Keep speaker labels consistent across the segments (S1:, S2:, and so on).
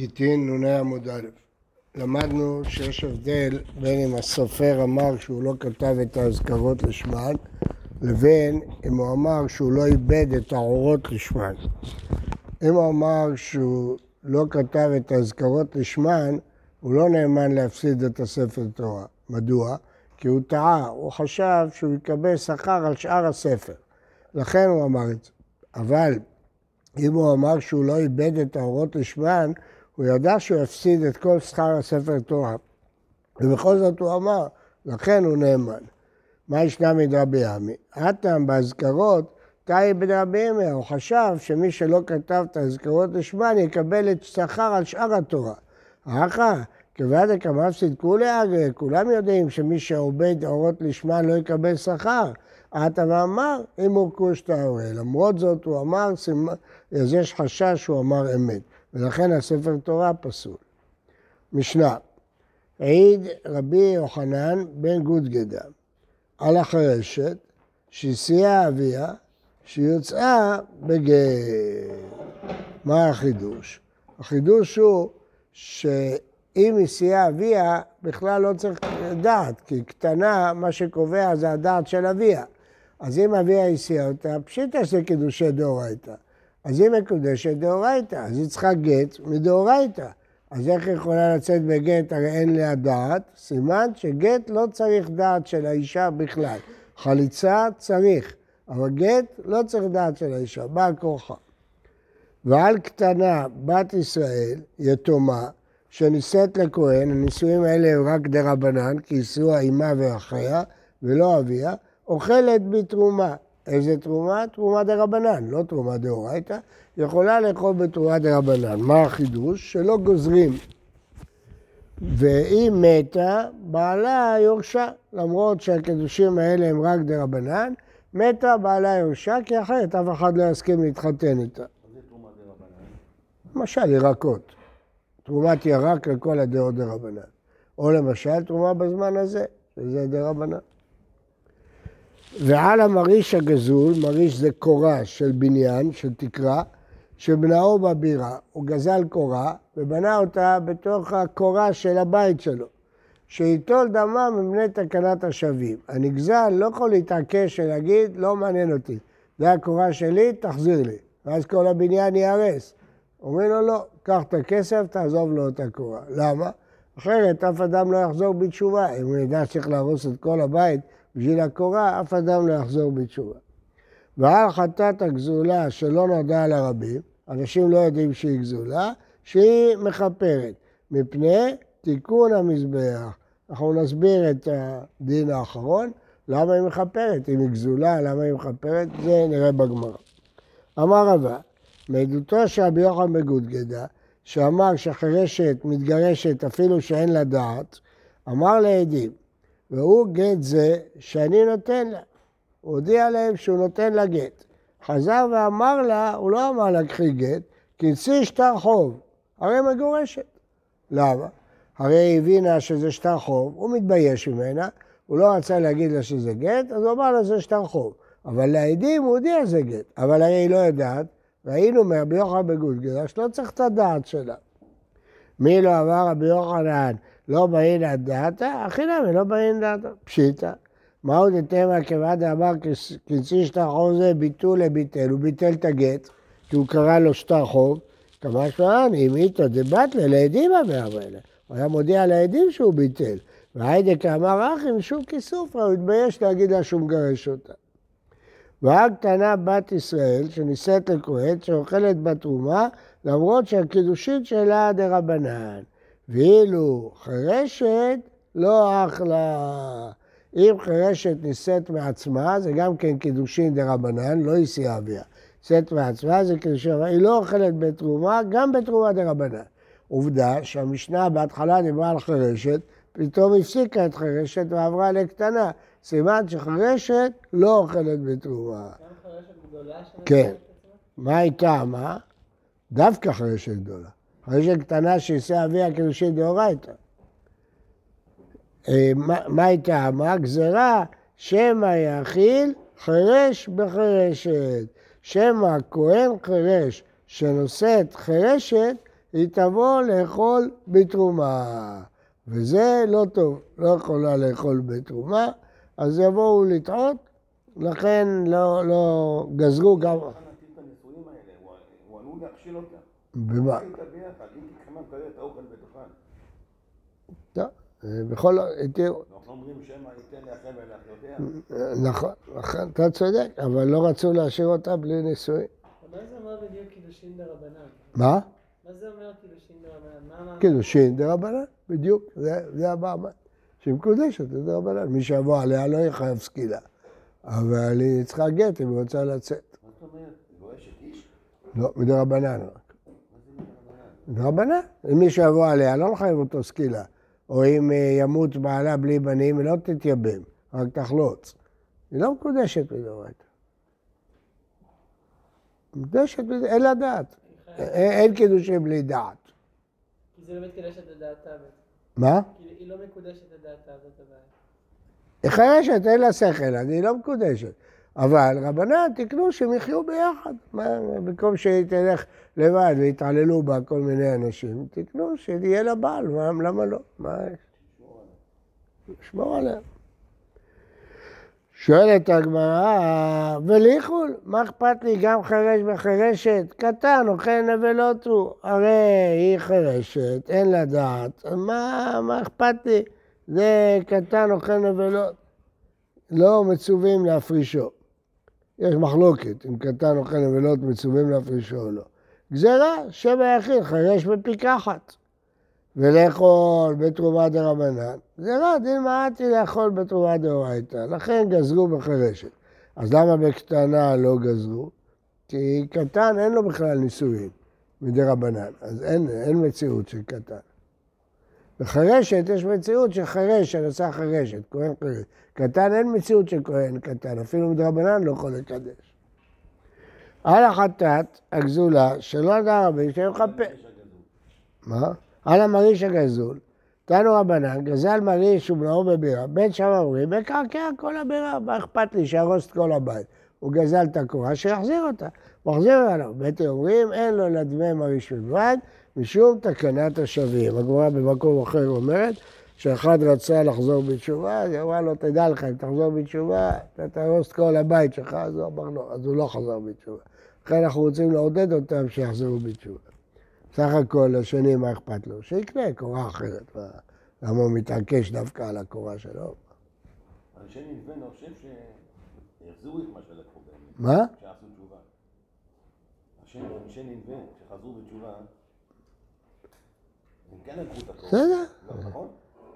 S1: גיטין נ"ה עמוד א'. למדנו שיש הבדל בין אם הסופר אמר שהוא לא כתב את האזכרות לשמן, לבין אם הוא אמר שהוא לא איבד את האורות לשמן. אם הוא אמר שהוא לא כתב את האזכרות לשמן, הוא לא נאמן להפסיד את הספר תורה. מדוע? כי הוא טעה, הוא חשב שהוא יקבל שכר על שאר הספר. לכן הוא אמר את זה. אבל אם הוא אמר שהוא לא איבד את האורות לשמן, הוא ידע שהוא יפסיד את כל שכר הספר תורה. ובכל זאת הוא אמר, לכן הוא נאמן. מה ישנה מדרבי עמי? הטעם באזכרות, תאי בדרבי ימי, הוא חשב שמי שלא כתב את האזכרות לשמן יקבל את שכר על שאר התורה. אחא, כבד דקמפסיד כולי אגרי, כולם יודעים שמי שעובד אורות לשמן לא יקבל שכר. עטה ואמר, אם הוא כוש טהורי. למרות זאת הוא אמר, אז יש חשש שהוא אמר אמת. ולכן הספר תורה פסול. משנה, העיד רבי יוחנן בן גודגדה על החרשת שהסיעה אביה שיוצאה בגט. מה החידוש? החידוש הוא שאם הסיעה אביה, בכלל לא צריך לדעת, כי קטנה, מה שקובע זה הדעת של אביה. אז אם אביה הסיעה אותה, פשיטה שזה קידושי דאורייתא. אז היא מקודשת דאורייתא, אז היא צריכה גט מדאורייתא. אז איך היא יכולה לצאת בגט, הרי אין לה דעת? סימן שגט לא צריך דעת של האישה בכלל. חליצה צריך, אבל גט לא צריך דעת של האישה, בעל כורחה. ועל קטנה, בת ישראל, יתומה, שנישאת לכהן, הנישואים האלה הם רק דרבנן, כי השיאוה אימה ואחיה, ולא אביה, אוכלת בתרומה. איזה תרומה? תרומה דרבנן, לא תרומה דאורייתא. יכולה לאכול בתרומה דרבנן. מה החידוש? שלא גוזרים. והיא מתה, בעלה יורשה, למרות שהקידושים האלה הם רק דרבנן, מתה בעלה יורשה, כי אחרת אף אחד לא יסכים להתחתן איתה. למשל ירקות. תרומת ירק לכל הדעות דה רבנן. או למשל תרומה בזמן הזה, שזה דה רבנן. ועל המריש הגזול, מריש זה קורה של בניין, של תקרה, שבנאו בבירה, הוא גזל קורה ובנה אותה בתוך הקורה של הבית שלו. שייטול דמם מבני תקנת השבים. הנגזל לא יכול להתעקש ולהגיד, לא מעניין אותי, זה הקורה שלי, תחזיר לי. ואז כל הבניין ייהרס. אומרים לו, לא, קח את הכסף, תעזוב לו את הקורה. למה? אחרת אף אדם לא יחזור בתשובה. אם הוא ידע שצריך להרוס את כל הבית, בשביל הקורה, אף אדם לא יחזור בתשובה. ועל חטאת הגזולה שלא נודע לרבים, אנשים לא יודעים שהיא גזולה, שהיא מכפרת, מפני תיקון המזבח. אנחנו נסביר את הדין האחרון, למה היא מכפרת, אם היא גזולה, למה היא מכפרת, זה נראה בגמרא. אמר רבא, מעדותו של רבי יוחנן בגודגדה, שאמר שחירשת מתגרשת אפילו שאין לה דעת, אמר לעדים, והוא גט זה שאני נותן לה. הוא הודיע להם שהוא נותן לה גט. חזר ואמר לה, הוא לא אמר לה קחי גט, צי שטר חוב, הרי מגורשת. למה? הרי היא הבינה שזה שטר חוב, הוא מתבייש ממנה, הוא לא רצה להגיד לה שזה גט, אז הוא אמר לה שזה שטר חוב. אבל לעדים הוא הודיע שזה גט, אבל הרי היא לא יודעת, ראינו מרבי יוחנן בגודגדה שלא צריך את הדעת שלה. מי לא אמר רבי יוחנן, לא באין עד דעתה, הכי נמי לא באין דעתה. פשיטא. מהו דתמא כיוון דאמר כנשיא שטר חוב זה ביטול לביטל, הוא ביטל את הגט, כי הוא קרא לו שטר חוב, כמה שמען, אם איתו דבטלה לעדים המאמרנה. הוא היה מודיע לעדים שהוא ביטל. והיידה כאמר אחים, שוב כיסופרא, הוא התבייש להגיד לה שהוא מגרש אותה. והג קטנה בת ישראל, שנישאת לכהן, שאוכלת בתרומה, למרות שהקידושין שלה דה רבנן. ואילו חירשת לא אחלה. אם חירשת נישאת מעצמה, זה גם כן קידושין דה רבנן, לא איסי אביה. נישאת מעצמה זה קידושין, היא לא אוכלת בתרומה, גם בתרומה דה רבנן. עובדה שהמשנה בהתחלה דיברה על חירשת, פתאום הפסיקה את חירשת ועברה לקטנה. סימן שחירשת לא אוכלת בתרומה. כן. מה הייתה? מה? דווקא חירשת גדולה. חירשת קטנה שיעשה אביה קידושין דאורייתא. אה, מה הייתה? מה הגזרה? שמא יאכיל חירש בחירשת. שמא כהן חירש שנושאת חירשת, היא תבוא לאכול בתרומה. וזה לא טוב, לא יכולה לאכול בתרומה, אז יבואו לטעות, לכן לא, לא גזרו גם...
S2: הוא עלול להכשיל אותה.
S1: במה? אה, בכל... תראו,
S2: אנחנו אומרים שמא ייתן לאחר ולאחיותיה.
S1: נכון, נכון, אתה צודק, אבל לא רצו להשאיר אותה בלי נישואין.
S3: מה זה אומר בדיוק קידושין דרבנן?
S1: מה?
S3: מה זה אומר קידושין דרבנן?
S1: קידושין דרבנן, בדיוק, זה, זה המעמד. שהיא מקודשת דרבנן. מי שיבוא עליה לא יהיה חייב סקילה. אבל היא צריכה גט אם היא רוצה לצאת.
S2: מה זאת אומרת? היא גורשת איש?
S1: לא, מדרבנן רק. מדרבנן. אם מי שיבוא עליה לא מחייב אותו סקילה. או אם אה, ימות בעלה בלי בנים, היא לא תתייבם, רק תחלוץ. היא לא מקודשת מדאורייתא. מקודשת, אין לה דעת. אין אין קידושים בלי דעת.
S3: כי זה לא מתקדשת לדעתה.
S1: מה?
S3: היא לא מקודשת לדעתה, זאת הבעיה.
S1: היא חרשת, אין לה שכל, אז היא לא מקודשת. אבל רבנן תקנו שהם יחיו ביחד. מה, במקום שהיא תלך לבד ויתעללו בה כל מיני אנשים, תקנו שיהיה לה בעל, מה, למה לא? מה יש? לשמור עליה. שואלת הגמרא, וליכול, מה אכפת לי גם חירש וחירשת? קטן, אוכל נבלות הוא. הרי היא חירשת, אין לה דעת, מה, מה אכפת לי? זה קטן, אוכל נבלות. לא מצווים להפרישו. יש מחלוקת אם קטן אוכל נבלות מצווים להפרישו או לא. גזירה, שבע יחיד, חירש בפיקחת. ולאכול בתרומה דרבנן, גזירה דין מעטי לאכול בתרומה דאורייתא, לכן גזרו בחירשת. אז למה בקטנה לא גזרו? כי קטן אין לו בכלל נישואין מדרבנן, אז אין, אין מציאות של קטן. בחירשת יש מציאות של חירש שנשא חירשת, כהן חירש. קטן אין מציאות של כהן קטן, אפילו מדרבנן לא יכול לקדש. על החטאת הגזולה שלא ידע רבי שמכפר. מה? על המריש הגזול, תנו רבנן, גזל מריש ובנאו בבירה, בית שם אומרים, מקרקע כל הבירה, מה אכפת לי שיהרוס את כל הבית? הוא גזל את הקורה, שיחזיר אותה. מחזיר עליו. בית אומרים, אין לו לדמי מריש בלבד, משום תקנת השבים. הגמרא במקום אחר אומרת, שאחד רצה לחזור בתשובה, אז היא אמרה לו, תדע לך, אם תחזור בתשובה, אתה תהרוס את כל הבית שלך, אז הוא אמר לו, אז הוא לא חזר בתשובה. לכן אנחנו רוצים לעודד אותם שיחזרו בתשובה. סך הכל, השני, מה אכפת לו? שיקנה קורה אחרת. מה, למה הוא מתעקש דווקא על הקורה שלו?
S2: אנשי נלווה, אני חושב שיחזירו את מה שלקחו באמת,
S1: מה?
S2: שעשו תשובה. אנשי- אנשי נלווה, שחזרו בתשובה, הם כן לקחו את הקרוב.
S1: בסדר.
S2: לא, נכון?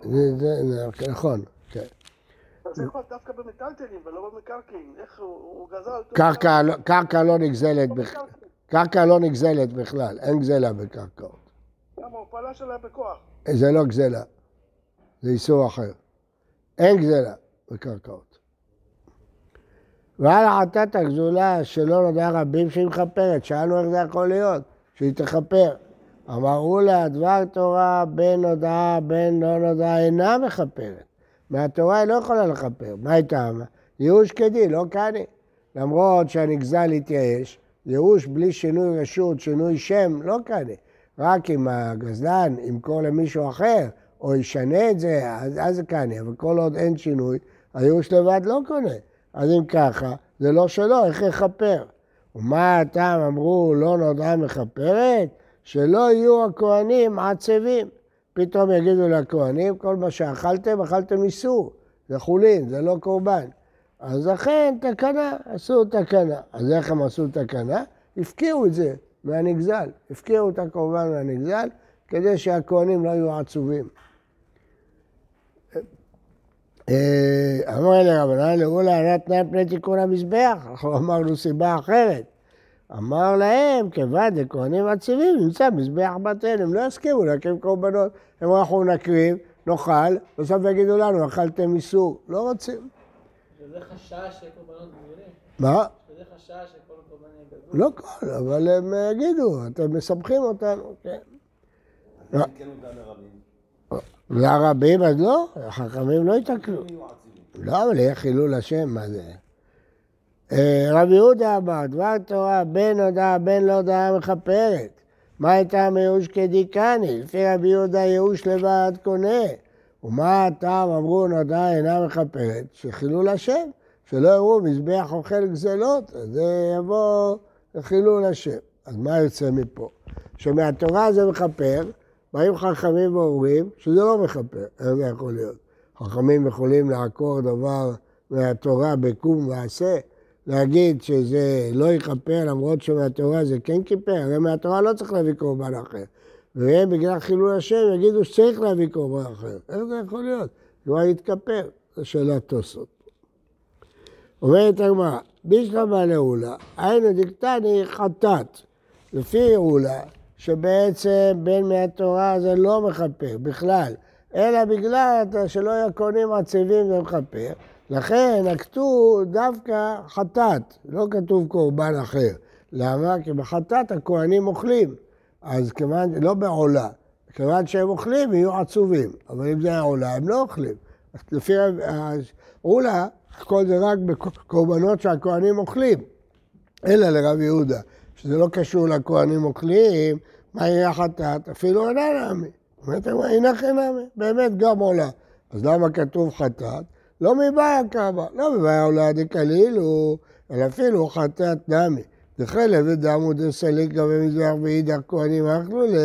S1: זה, זה, זה נכון, כן.
S4: אז זה יכול להיות דווקא במיטלטלין ולא במקרקעין. איך הוא גזל...
S1: קרקע, לא- קרקע לא נגזלת, בכ- קרקע לא נגזלת בכלל, אין גזלה בקרקעות.
S4: למה הוא פלש עליה בכוח?
S1: זה לא גזלה, זה איסור אחר. אין גזלה בקרקעות. ועל החטאת הגזולה שלא נודע רבים שהיא מכפרת, שאלנו איך זה יכול להיות, שהיא תכפר. אמרו לה, דבר תורה בין הודעה בין לא נודעה אינה מכפרת. מהתורה היא לא יכולה לכפר. מה היא טעמה? ייאוש כדין, לא קני. למרות שהנגזל התייאש, ייאוש בלי שינוי רשות, שינוי שם, לא קני. רק אם הגזלן ימכור למישהו אחר, או ישנה את זה, אז, אז זה קני. אבל כל עוד אין שינוי, הייאוש לבד לא קונה. אז אם ככה, זה לא שלו, איך יכפר? ומה הטעם אמרו לא נודעה מכפרת? שלא יהיו הכהנים עצבים. פתאום יגידו לכהנים, כל מה שאכלתם, אכלתם איסור. זה חולין, זה לא קורבן. אז לכן תקנה, עשו תקנה. אז איך הם עשו תקנה? הפקיעו את זה מהנגזל. הפקיעו את הקורבן מהנגזל, כדי שהכהנים לא יהיו עצובים. אה, אמר אלה רבנן, לאולה ענת תנאי פני תיקון המזבח. אנחנו אמרנו סיבה אחרת. אמר להם, כיוון דכהנים עצובים, נמצא מזבח בטל, הם לא יסכימו להקים קורבנות. הם אמרו, אנחנו נקריב, נאכל, בסוף יגידו לנו, אכלתם איסור. לא רוצים.
S3: וזה חשש שקורבנות גדולים.
S1: מה?
S3: וזה חשש שכל קורבן יהיה גדול.
S1: לא כל, אבל הם יגידו, אתם מסבכים אותנו, כן.
S2: אז הם כן
S1: אז לא, החכמים לא יתקנו. לא, אבל יהיה חילול השם, מה זה? אה, רב יהודה אמר, דבר תורה בין הודעה בין לא הודעה מכפרת. מה הייתה מייאוש כדיקני? לפי רבי יהודה ייאוש לבד קונה. ומה הטעם אמרו נודעה אינה מכפרת? שחילול השם, שלא יראו מזבח אוכל גזלות, אז זה יבוא לחילול השם. אז מה יוצא מפה? שמהתורה זה מכפר, באים חכמים ואומרים שזה לא מכפר, איך זה יכול להיות? חכמים יכולים לעקור דבר מהתורה בקום ועשה, להגיד שזה לא יכפר למרות שמהתורה זה כן כיפר, הרי מהתורה לא צריך להביא קורבן אחר. והם בגלל חילול השם יגידו שצריך להביא קורבן אחר. איך זה יכול להיות? כבר יתכפר, זו שאלת תוספות. אומרת הגמרא, בישלמה לעולה, היינו דיקטני חטאת. לפי עולה, שבעצם בין מהתורה זה לא מכפר בכלל, אלא בגלל שלא יהיו קונים עצבים זה מכפר, לכן נקטו דווקא חטאת, לא כתוב קורבן אחר. למה? כי בחטאת הכהנים אוכלים, אז כיוון, לא בעולה, כיוון שהם אוכלים יהיו עצובים, אבל אם זה היה עולה הם לא אוכלים. אז לפי עולה, כל זה רק בקורבנות שהכהנים אוכלים, אלא לרב יהודה, שזה לא קשור לכהנים אוכלים, מה יהיה חטאת? אפילו אינה נעמי. אומרת הנה חינמי, באמת גם עולה. אז למה כתוב חטאת? לא מבעיה קמה, לא מבעיה עולה דקלילו, אלא אפילו חטאת נמי. דחלב ודמו דסליקה במזבח ואידך כהנים אכלו ל...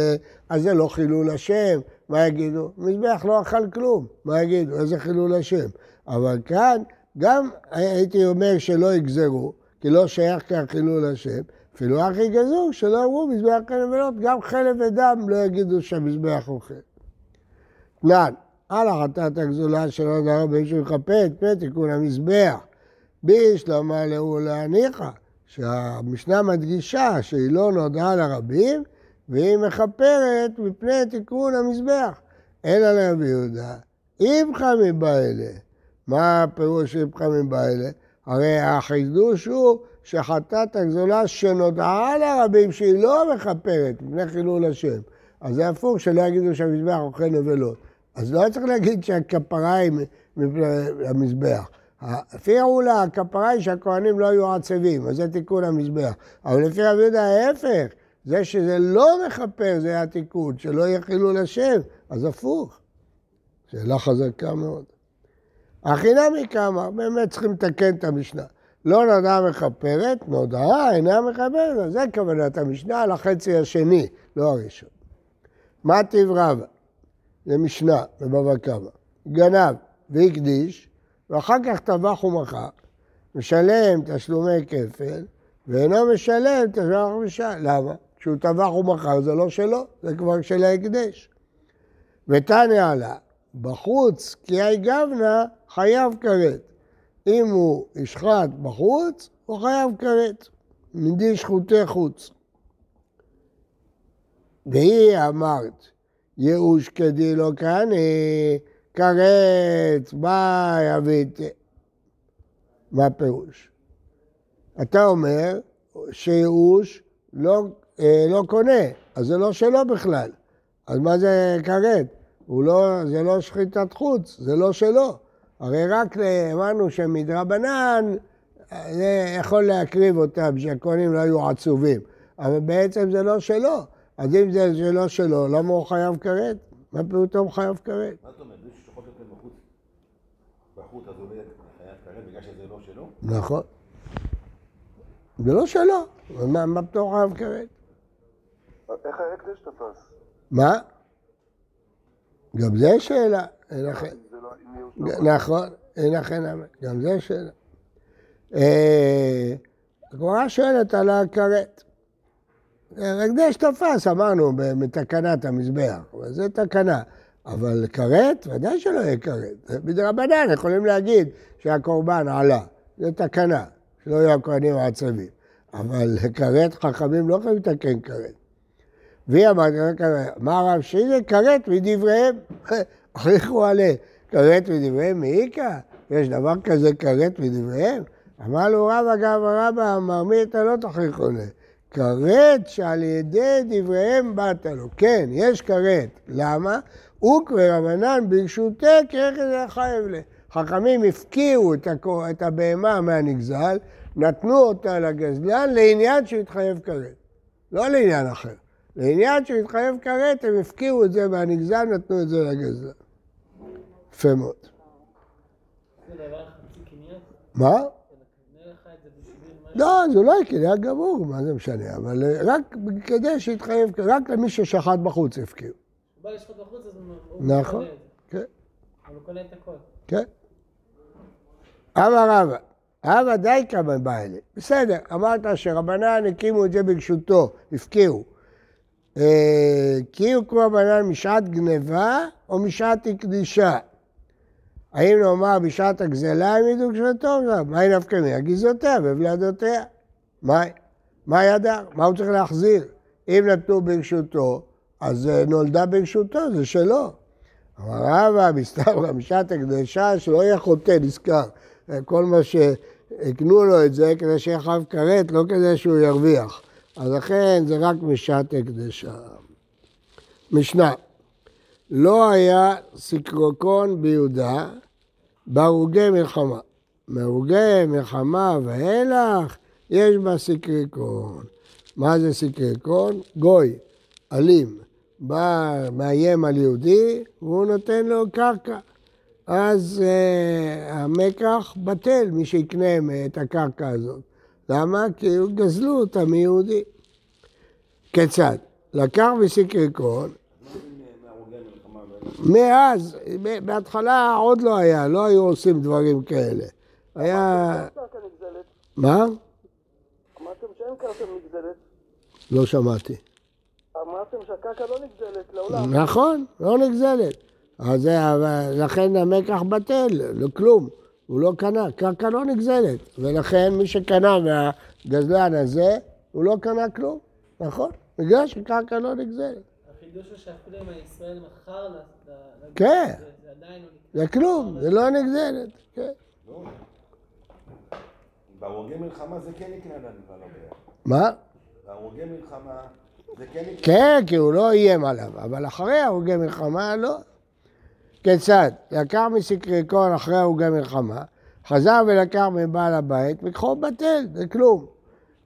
S1: אז זה לא חילול השם. מה יגידו? מזבח לא אכל כלום. מה יגידו? איזה חילול השם. אבל כאן גם הייתי אומר שלא יגזרו, כי לא שייך כאן חילול השם, אפילו הכי גזור, שלא אמרו מזבח כנבלות, גם חלב ודם לא יגידו שהמזבח אוכל. תנן, על החטאת הגזולה שלא נדע מישהו יכפה את פני תיקון המזבח. בישלמה לעולה ניחא, שהמשנה מדגישה שהיא לא נודעה לרבים, והיא מכפרת מפני תיקון המזבח. אלא לרבי יהודה, אימך מבעלה. מה הפירוש אימך מבעלה? הרי החידוש הוא שחטאת הגזולה שנודעה לרבים שהיא לא מכפרת מפני חילול השם. אז זה הפוך, שלא יגידו שהמזבח אוכל נבלות. אז לא צריך להגיד שהכפרה היא המזבח. לפי העולה, הכפרה היא שהכוהנים לא היו עצבים, אז זה תיקון המזבח. אבל לפי רבי יהודה ההפך, זה שזה לא מכפר, זה התיקון, שלא יהיה חילול השם, אז הפוך. שאלה חזקה מאוד. החינמי כמה, באמת צריכים לתקן את המשנה. לא נודעה מכפרת, נודעה אינה מכפרת, זה כוונת המשנה על החצי השני, לא הראשון. מה טיב רבא? זה משנה בבבא קמא. גנב והקדיש, ואחר כך טבח ומכר, משלם תשלומי כפל, ואינו משלם תשלומי חמישה. למה? כשהוא טבח ומכר זה לא שלו, זה כבר של ההקדש. ותניא עלה, בחוץ כי אי גבנה חייב כרת. אם הוא ישחט בחוץ, הוא חייב כרת. מדי שחוטי חוץ. והיא אמרת, ייאוש כדי לא כעני, כרת, ביי אביתי. מה הפירוש? אתה אומר שייאוש לא, אה, לא קונה, אז זה לא שלו בכלל. אז מה זה כרת? לא, זה לא שחיטת חוץ, זה לא שלו. הרי רק אמרנו שמדרבנן זה יכול להקריב אותם, שהכהנים לא היו עצובים, אבל בעצם זה לא שלו. אז אם זה שלא שלו, למה הוא חייב כרת? מה פתאום חייב כרת?
S2: מה אתה אומר, זה ששוחט אותו בחוץ, בחוץ אז הוא לא חייב כרת בגלל שזה לא שלו?
S1: נכון. זה לא שלו, מה, מה פתאום חייב כרת?
S4: איך ההקדש תפס?
S1: מה? גם זה שאלה. אין לכם-
S4: זה לא
S1: נכון, אין לכם. גם זה שאלה. אה, הגמרא שואלת על הכרת. הקדש תפס, אמרנו, מתקנת המזבח, אבל זה תקנה. אבל כרת, ודאי שלא יהיה כרת. מדרבנן יכולים להגיד שהקורבן עלה, זה תקנה, שלא יהיו הכהנים העצבים. אבל כרת, חכמים לא יכולים לתקן כרת. והיא אמרת, מה הרב שלי? כרת מדבריהם. הוכיחו עליה, כרת מדבריהם מעיקה? יש דבר כזה כרת מדבריהם? אמר לו רבא גם רבא, אמר מי אתה לא תוכיחו לה? כרת שעל ידי דבריהם באת לו. כן, יש כרת. למה? וקבר רבנן ברשותך כרכת זה חייב לה. חכמים הפקיעו את, הבהמה מהנגזל, נתנו אותה לגזלן לעניין שהתחייב כרת. לא לעניין אחר. לעניין שמתחייב כרת, הם הפקיעו את זה מהנגזל, נתנו את זה לגזל. יפה מאוד. מה?
S3: קנה לך את זה בשביל משהו?
S1: לא, זה לא קניין גמור, מה זה משנה, אבל אה, רק כדי שיתחייב, רק למי ששחט בחוץ הפקיעו.
S3: הוא בא לשחוט בחוץ, אז הוא הוא
S1: נכון.
S3: קונה זה.
S1: כן,
S3: אבל הוא קונה את הכל.
S1: כן. אמר רבא, רבא די כמה באלה. בסדר, אמרת שרבנן הקימו את זה ברשותו, הפקיעו. אה, קיעו כמו רבנן משעת גניבה או משעת הקדישה? האם נאמר בשעת הגזלה הם ידעו כשלתו? מה היא נפקא מי? הגזעותיה ובלעדותיה. מה, ידע? מה הוא צריך להחזיר? אם נתנו ברשותו, אז אה, נולדה ברשותו, זה שלו. אמר רבא, מסתברא, בשעת הקדשה, שלא יהיה חוטא, נזכר. כל מה שהקנו לו את זה, כדי שיהיה חייב כרת, לא כדי שהוא ירוויח. אז לכן זה רק בשעת הקדשה. משנה, לא היה סיקרוקון ביהודה בהרוגי מלחמה. מהרוגי מלחמה ואילך, יש בה סיקריקון. מה זה סיקריקון? גוי, אלים, בא, מאיים על יהודי, והוא נותן לו קרקע. אז uh, המקח בטל, מי שיקנה את הקרקע הזאת. למה? כי גזלו אותה מיהודי. כיצד? לקח
S2: ואלה.
S1: מאז, בהתחלה עוד לא היה, לא היו עושים דברים כאלה. היה... מה?
S4: אמרתם שאין קרקע נגזלת.
S1: לא שמעתי.
S4: אמרתם שהקרקע לא נגזלת לעולם.
S1: נכון, לא נגזלת. אז לכן המקח בטל, כלום. הוא לא קנה, קרקע לא נגזלת. ולכן מי שקנה מהגזלן הזה, הוא לא קנה כלום, נכון? בגלל שקרקע לא נגזלת.
S3: החידוש הוא שאפילו אם הישראל מכר ל- ל- ל-
S1: כן.
S3: זה זה עדיין לא.
S1: זה כלום, זה לא נגזלת. כן.
S2: לא. בהרוגי מלחמה זה כן יקנה לנו כבר לא.
S1: מה?
S2: בהרוגי מלחמה זה כן יקנה.
S1: כן, כי הוא לא איים עליו, אבל אחרי הרוגי מלחמה לא. כיצד? לקח מסקריקון אחרי הרוגי מלחמה, חזר ולקח מבעל הבית, מקחו בטל, זה כלום.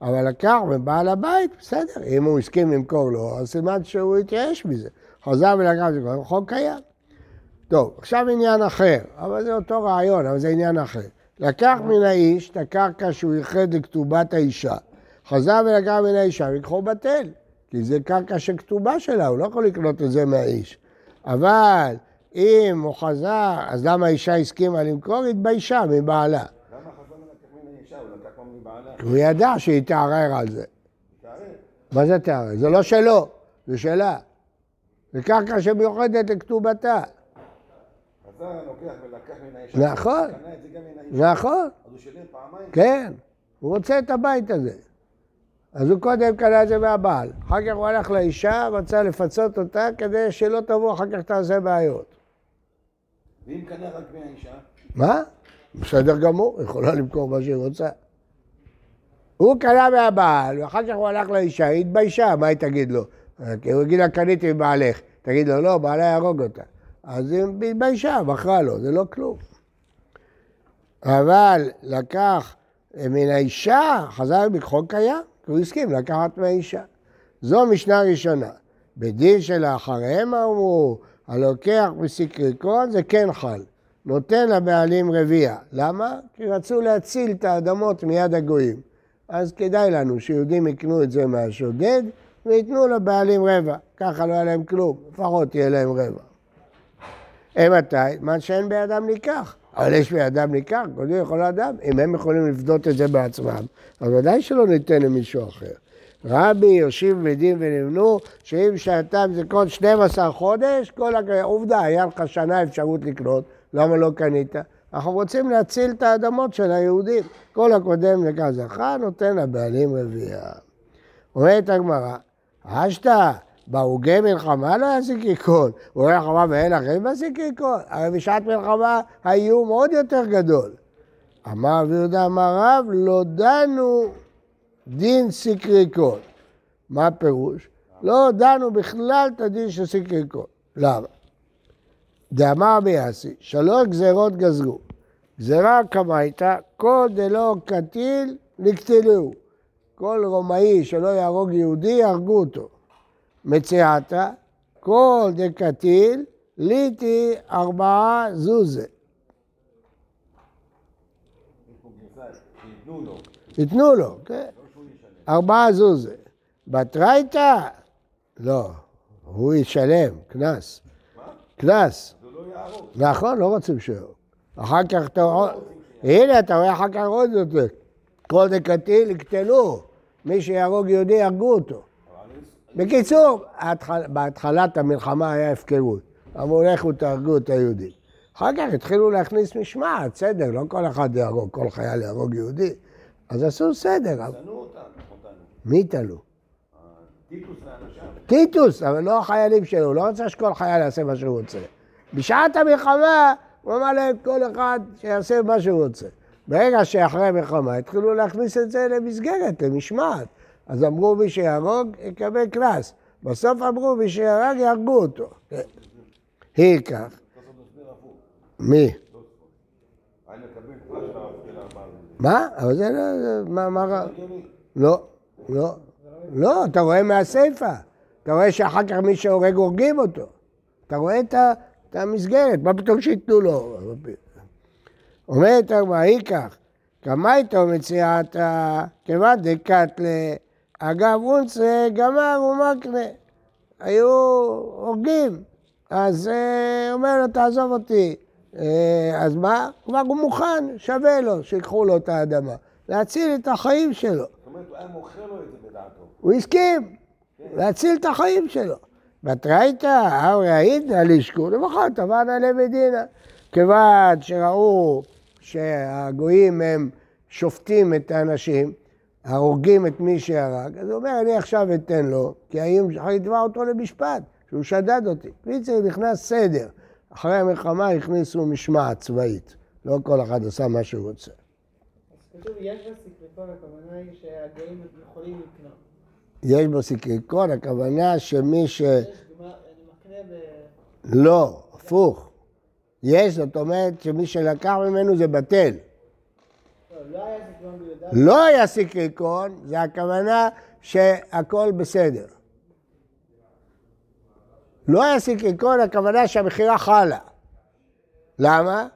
S1: אבל לקח מבעל הבית, בסדר, אם הוא הסכים למכור לו, אז סימן שהוא התייאש מזה. חזר ולקח את זה, חוק קיים. טוב, עכשיו עניין אחר, אבל זה אותו רעיון, אבל זה עניין אחר. לקח מן האיש את הקרקע שהוא ייחד לכתובת האישה, חזר ולקח מן האישה, ויקחו בטל, כי זה קרקע שכתובה שלה, הוא לא יכול לקנות את זה מהאיש. אבל אם הוא חזר, אז למה האישה הסכימה למכור? התביישה מבעלה.
S2: למה חזון לקח מן האישה? הוא לקח כבר מבעלה.
S1: הוא ידע שהיא תערער על זה. מה זה תערער? זה לא שלו, זה שלה. זה קרקע שמיוחדת לכתובתה.
S2: חזר לוקח ולקח מן האישה.
S1: נכון. נכון,
S2: אז הוא שילם פעמיים.
S1: כן. הוא רוצה את הבית הזה. אז הוא קודם קנה את זה מהבעל. אחר כך הוא הלך לאישה, רצה לפצות אותה כדי שלא תבוא אחר כך תעשה בעיות.
S2: ואם קנה רק מהאישה,
S1: מה? בסדר גמור, יכולה למכור מה שהיא רוצה. הוא קנה מהבעל, ואחר כך הוא הלך לאישה, היא התביישה, מה היא תגיד לו? הוא יגיד לה, קניתי מבעלך. תגיד לו, לא, בעלה יהרוג אותה. אז היא התביישה, מכרה לו, זה לא כלום. אבל לקח מן האישה, חזר בחוק קיים, כי הוא הסכים לקחת מהאישה. זו משנה ראשונה. בדין שלאחריהם אמרו, הלוקח מסיקריקון זה כן חל. נותן לבעלים רביע. למה? כי רצו להציל את האדמות מיד הגויים. אז כדאי לנו שיהודים יקנו את זה מהשודד וייתנו לבעלים רבע. ככה לא יהיה להם כלום, לפחות יהיה להם רבע. אימתי? מה שאין בידם ניקח. אבל יש בידם ניקח, קודם יכול אדם. אם הם יכולים לפדות את זה בעצמם, אז ודאי שלא ניתן למישהו אחר. רבי יושיב בדין ונבנו, שאם שעתם זה כל 12 חודש, כל. עובדה, היה לך שנה אפשרות לקנות, למה לא קנית? אנחנו רוצים להציל את האדמות של היהודים. כל הקודם לקח זכה, נותן לבעלים רביעייה. אומרת הגמרא, אשתא, בהרוגי מלחמה לא היה סיקריקון, בהרוגי מלחמה ואין אחרים בסיקריקון, הרי בשעת מלחמה האיום עוד יותר גדול. אמר רבי יהודה אמר רב, לא דנו דין סיקריקון. מה הפירוש? לא דנו בכלל את הדין של סיקריקון. למה? דאמר רבי יאסי, שלוש גזרות גזרו. גזרה כמייתא, כל דלא קטיל נקטלו. כל רומאי שלא יהרוג יהודי, יהרגו אותו. מציאתה, כל דקטיל, ליטי ארבעה זוזה. ייתנו לו, כן? ארבעה זוזה. בתרייתא? לא, הוא ישלם, קנס. קנס. נכון, לא רוצים שהוא. אחר כך אתה רואה, הנה אתה רואה אחר כך עוד יותר. כל דקטיל יקטלו, מי שיהרוג יהודי יהרגו אותו. בקיצור, בהתחלת המלחמה היה הפקרות. אמרו לכו תהרגו את היהודים. אחר כך התחילו להכניס משמעת, סדר, לא כל אחד יהרוג, כל חייל יהרוג יהודי. אז עשו סדר,
S2: אותנו, אותנו.
S1: מי תלו?
S2: טיטוס ואנשיו.
S1: טיטוס, אבל לא החיילים שלו, הוא לא רצה שכל חייל יעשה מה שהוא רוצה. בשעת המלחמה הוא אמר להם כל אחד שיעשה מה שהוא רוצה. ברגע שאחרי המלחמה התחילו להכניס את זה למסגרת, למשמעת. אז אמרו מי שיהרוג יקבל קנס. בסוף אמרו מי שיהרג יהרגו אותו. היא כך. מי? מה? אבל זה לא... מה מה. לא, לא. לא, אתה רואה מהסיפה. אתה רואה שאחר כך מי שהורג הורגים אותו. אתה רואה את ה- את המסגרת, מה פתאום שייתנו לו? אומרת הגמרא, היא כך, כמה איתו מציאת כיוון דקתלה, אגב אונסה גמר ומקנה. היו הורגים, אז אה, אומר לו, תעזוב אותי. אה, אז מה? כבר הוא מוכן, שווה לו שיקחו לו את האדמה. להציל את החיים שלו.
S2: זאת אומרת, הוא היה מוכר לו את זה בדעתו.
S1: הוא הסכים להציל את החיים שלו. אורי העידנא לישקו, למחרת תבענה למדינה. כיוון שראו שהגויים הם שופטים את האנשים, הורגים את מי שהרג, אז הוא אומר, אני עכשיו אתן לו, כי האם צריך לתבע אותו למשפט, שהוא שדד אותי. קיצר, נכנס סדר. אחרי המלחמה הכניסו משמעת צבאית. לא כל אחד עשה מה שהוא רוצה.
S3: כתוב, בסקרטון, הכוונה היא שהגויים יכולים לקנות.
S1: יש בו סיקריקון, הכוונה שמי ש...
S3: יש.
S1: לא, הפוך. יש, זאת אומרת שמי שלקח ממנו זה בטל.
S3: לא, לא היה סקרטון ביהודה.
S1: לא זה הכוונה שהכל בסדר. לא היה סיקריקון, הכוונה שהמכירה חלה. למה?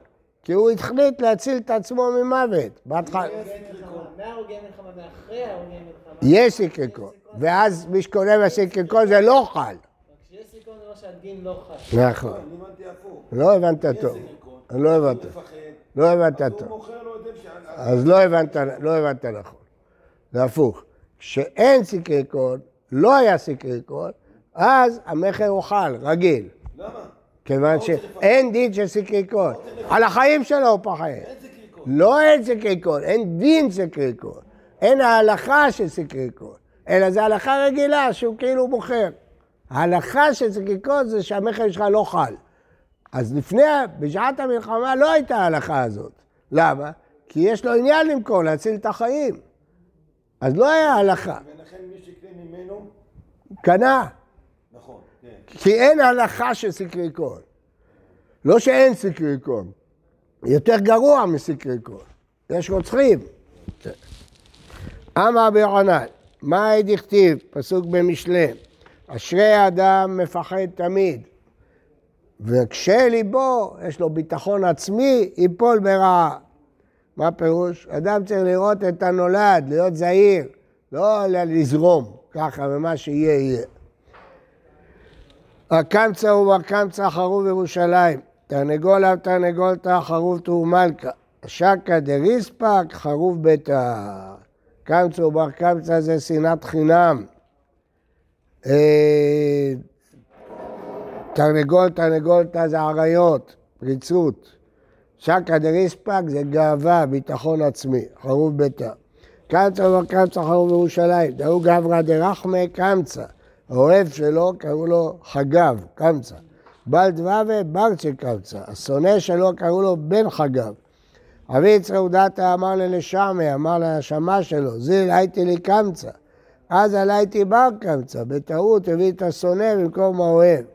S1: כי הוא החליט להציל את עצמו ממוות. בהתחלה...
S3: מהרוגי מלחמה ואחרי
S1: ואז מי שקונה בסיקריקון זה לא חל.
S3: רק כשיש סיקריקון זה אומר שהדין לא חל.
S1: נכון.
S2: אני הבנתי הפוך.
S1: לא הבנת טוב. לא הבנתי.
S2: הוא מפחד,
S1: לא הבנת
S2: אז
S1: טוב.
S2: הוא מוכר לו את זה בשעה...
S1: אז לא הבנת, לא הבנת נכון. זה הפוך. כשאין סיקריקון, לא היה סיקריקון, אז המכר הוא חל, רגיל.
S2: למה?
S1: כיוון שאין דין של סיקריקון. על החיים שלו הוא פחד. לא אין סיקריקון, אין דין סיקריקון. אין ההלכה של סיקריקון. אלא זה הלכה רגילה שהוא כאילו מוכר. ההלכה של סיקריקון זה שהמכר שלך לא חל. אז לפני, בשעת המלחמה לא הייתה ההלכה הזאת. למה? כי יש לו עניין למכור, להציל את החיים. אז לא היה הלכה.
S2: ולכן מי שיקנה ממנו,
S1: קנה.
S2: נכון, כן.
S1: כי אין הלכה של סיקריקון. לא שאין סיקריקון, יותר גרוע מסיקריקון. יש רוצחים. אמר רבי מה עד הכתיב? פסוק במשלי. אשרי האדם מפחד תמיד, וכשליבו, יש לו ביטחון עצמי, ייפול ברעה. מה הפירוש? אדם צריך לראות את הנולד, להיות זהיר, לא לזרום ככה, ומה שיהיה יהיה. הקמצא ובקמצא חרוב ירושלים, תרנגולה ותרנגולתא חרוב טור מלכה, שקא דריספק חרוב ביתא. קמצא ובר קמצא זה שנאת חינם. אה, תרנגול תרנגולתא זה עריות, פריצות. שקא דריספק זה גאווה, ביטחון עצמי, חרוב ביתא. קמצא ובר קמצא חרוב ירושלים, דאו גברא דרחמי קמצא. האוהב שלו קראו לו חגב, קמצא. בעל דבבה ברצ'ה קמצא. השונא שלו קראו לו בן חגב. אבי יצחק דתא אמר ללשמי, אמר להשמה שלו, זיל הייתי לי קמצא. אז עלייתי בר קמצא, בטעות הביא את השונא במקום האוהב.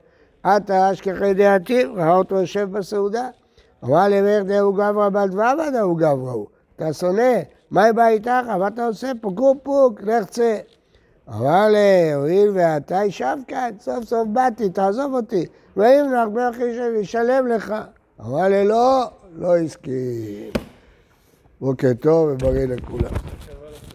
S1: עתה אשכחי דעתי, ראה אותו יושב בסעודה. אמר למלך דהו גברא בעל דבבה דהו גברא הוא. אתה שונא, מה בא איתך? מה אתה עושה פה? קום פוק, לך צא. אמר לי, הואיל ואתה ישב כאן, סוף סוף באתי, תעזוב אותי. ואם נח בן אחי שלי, ישלם לך. אמר לי, לא, לא הסכים. בוקר טוב ובריא לכולם.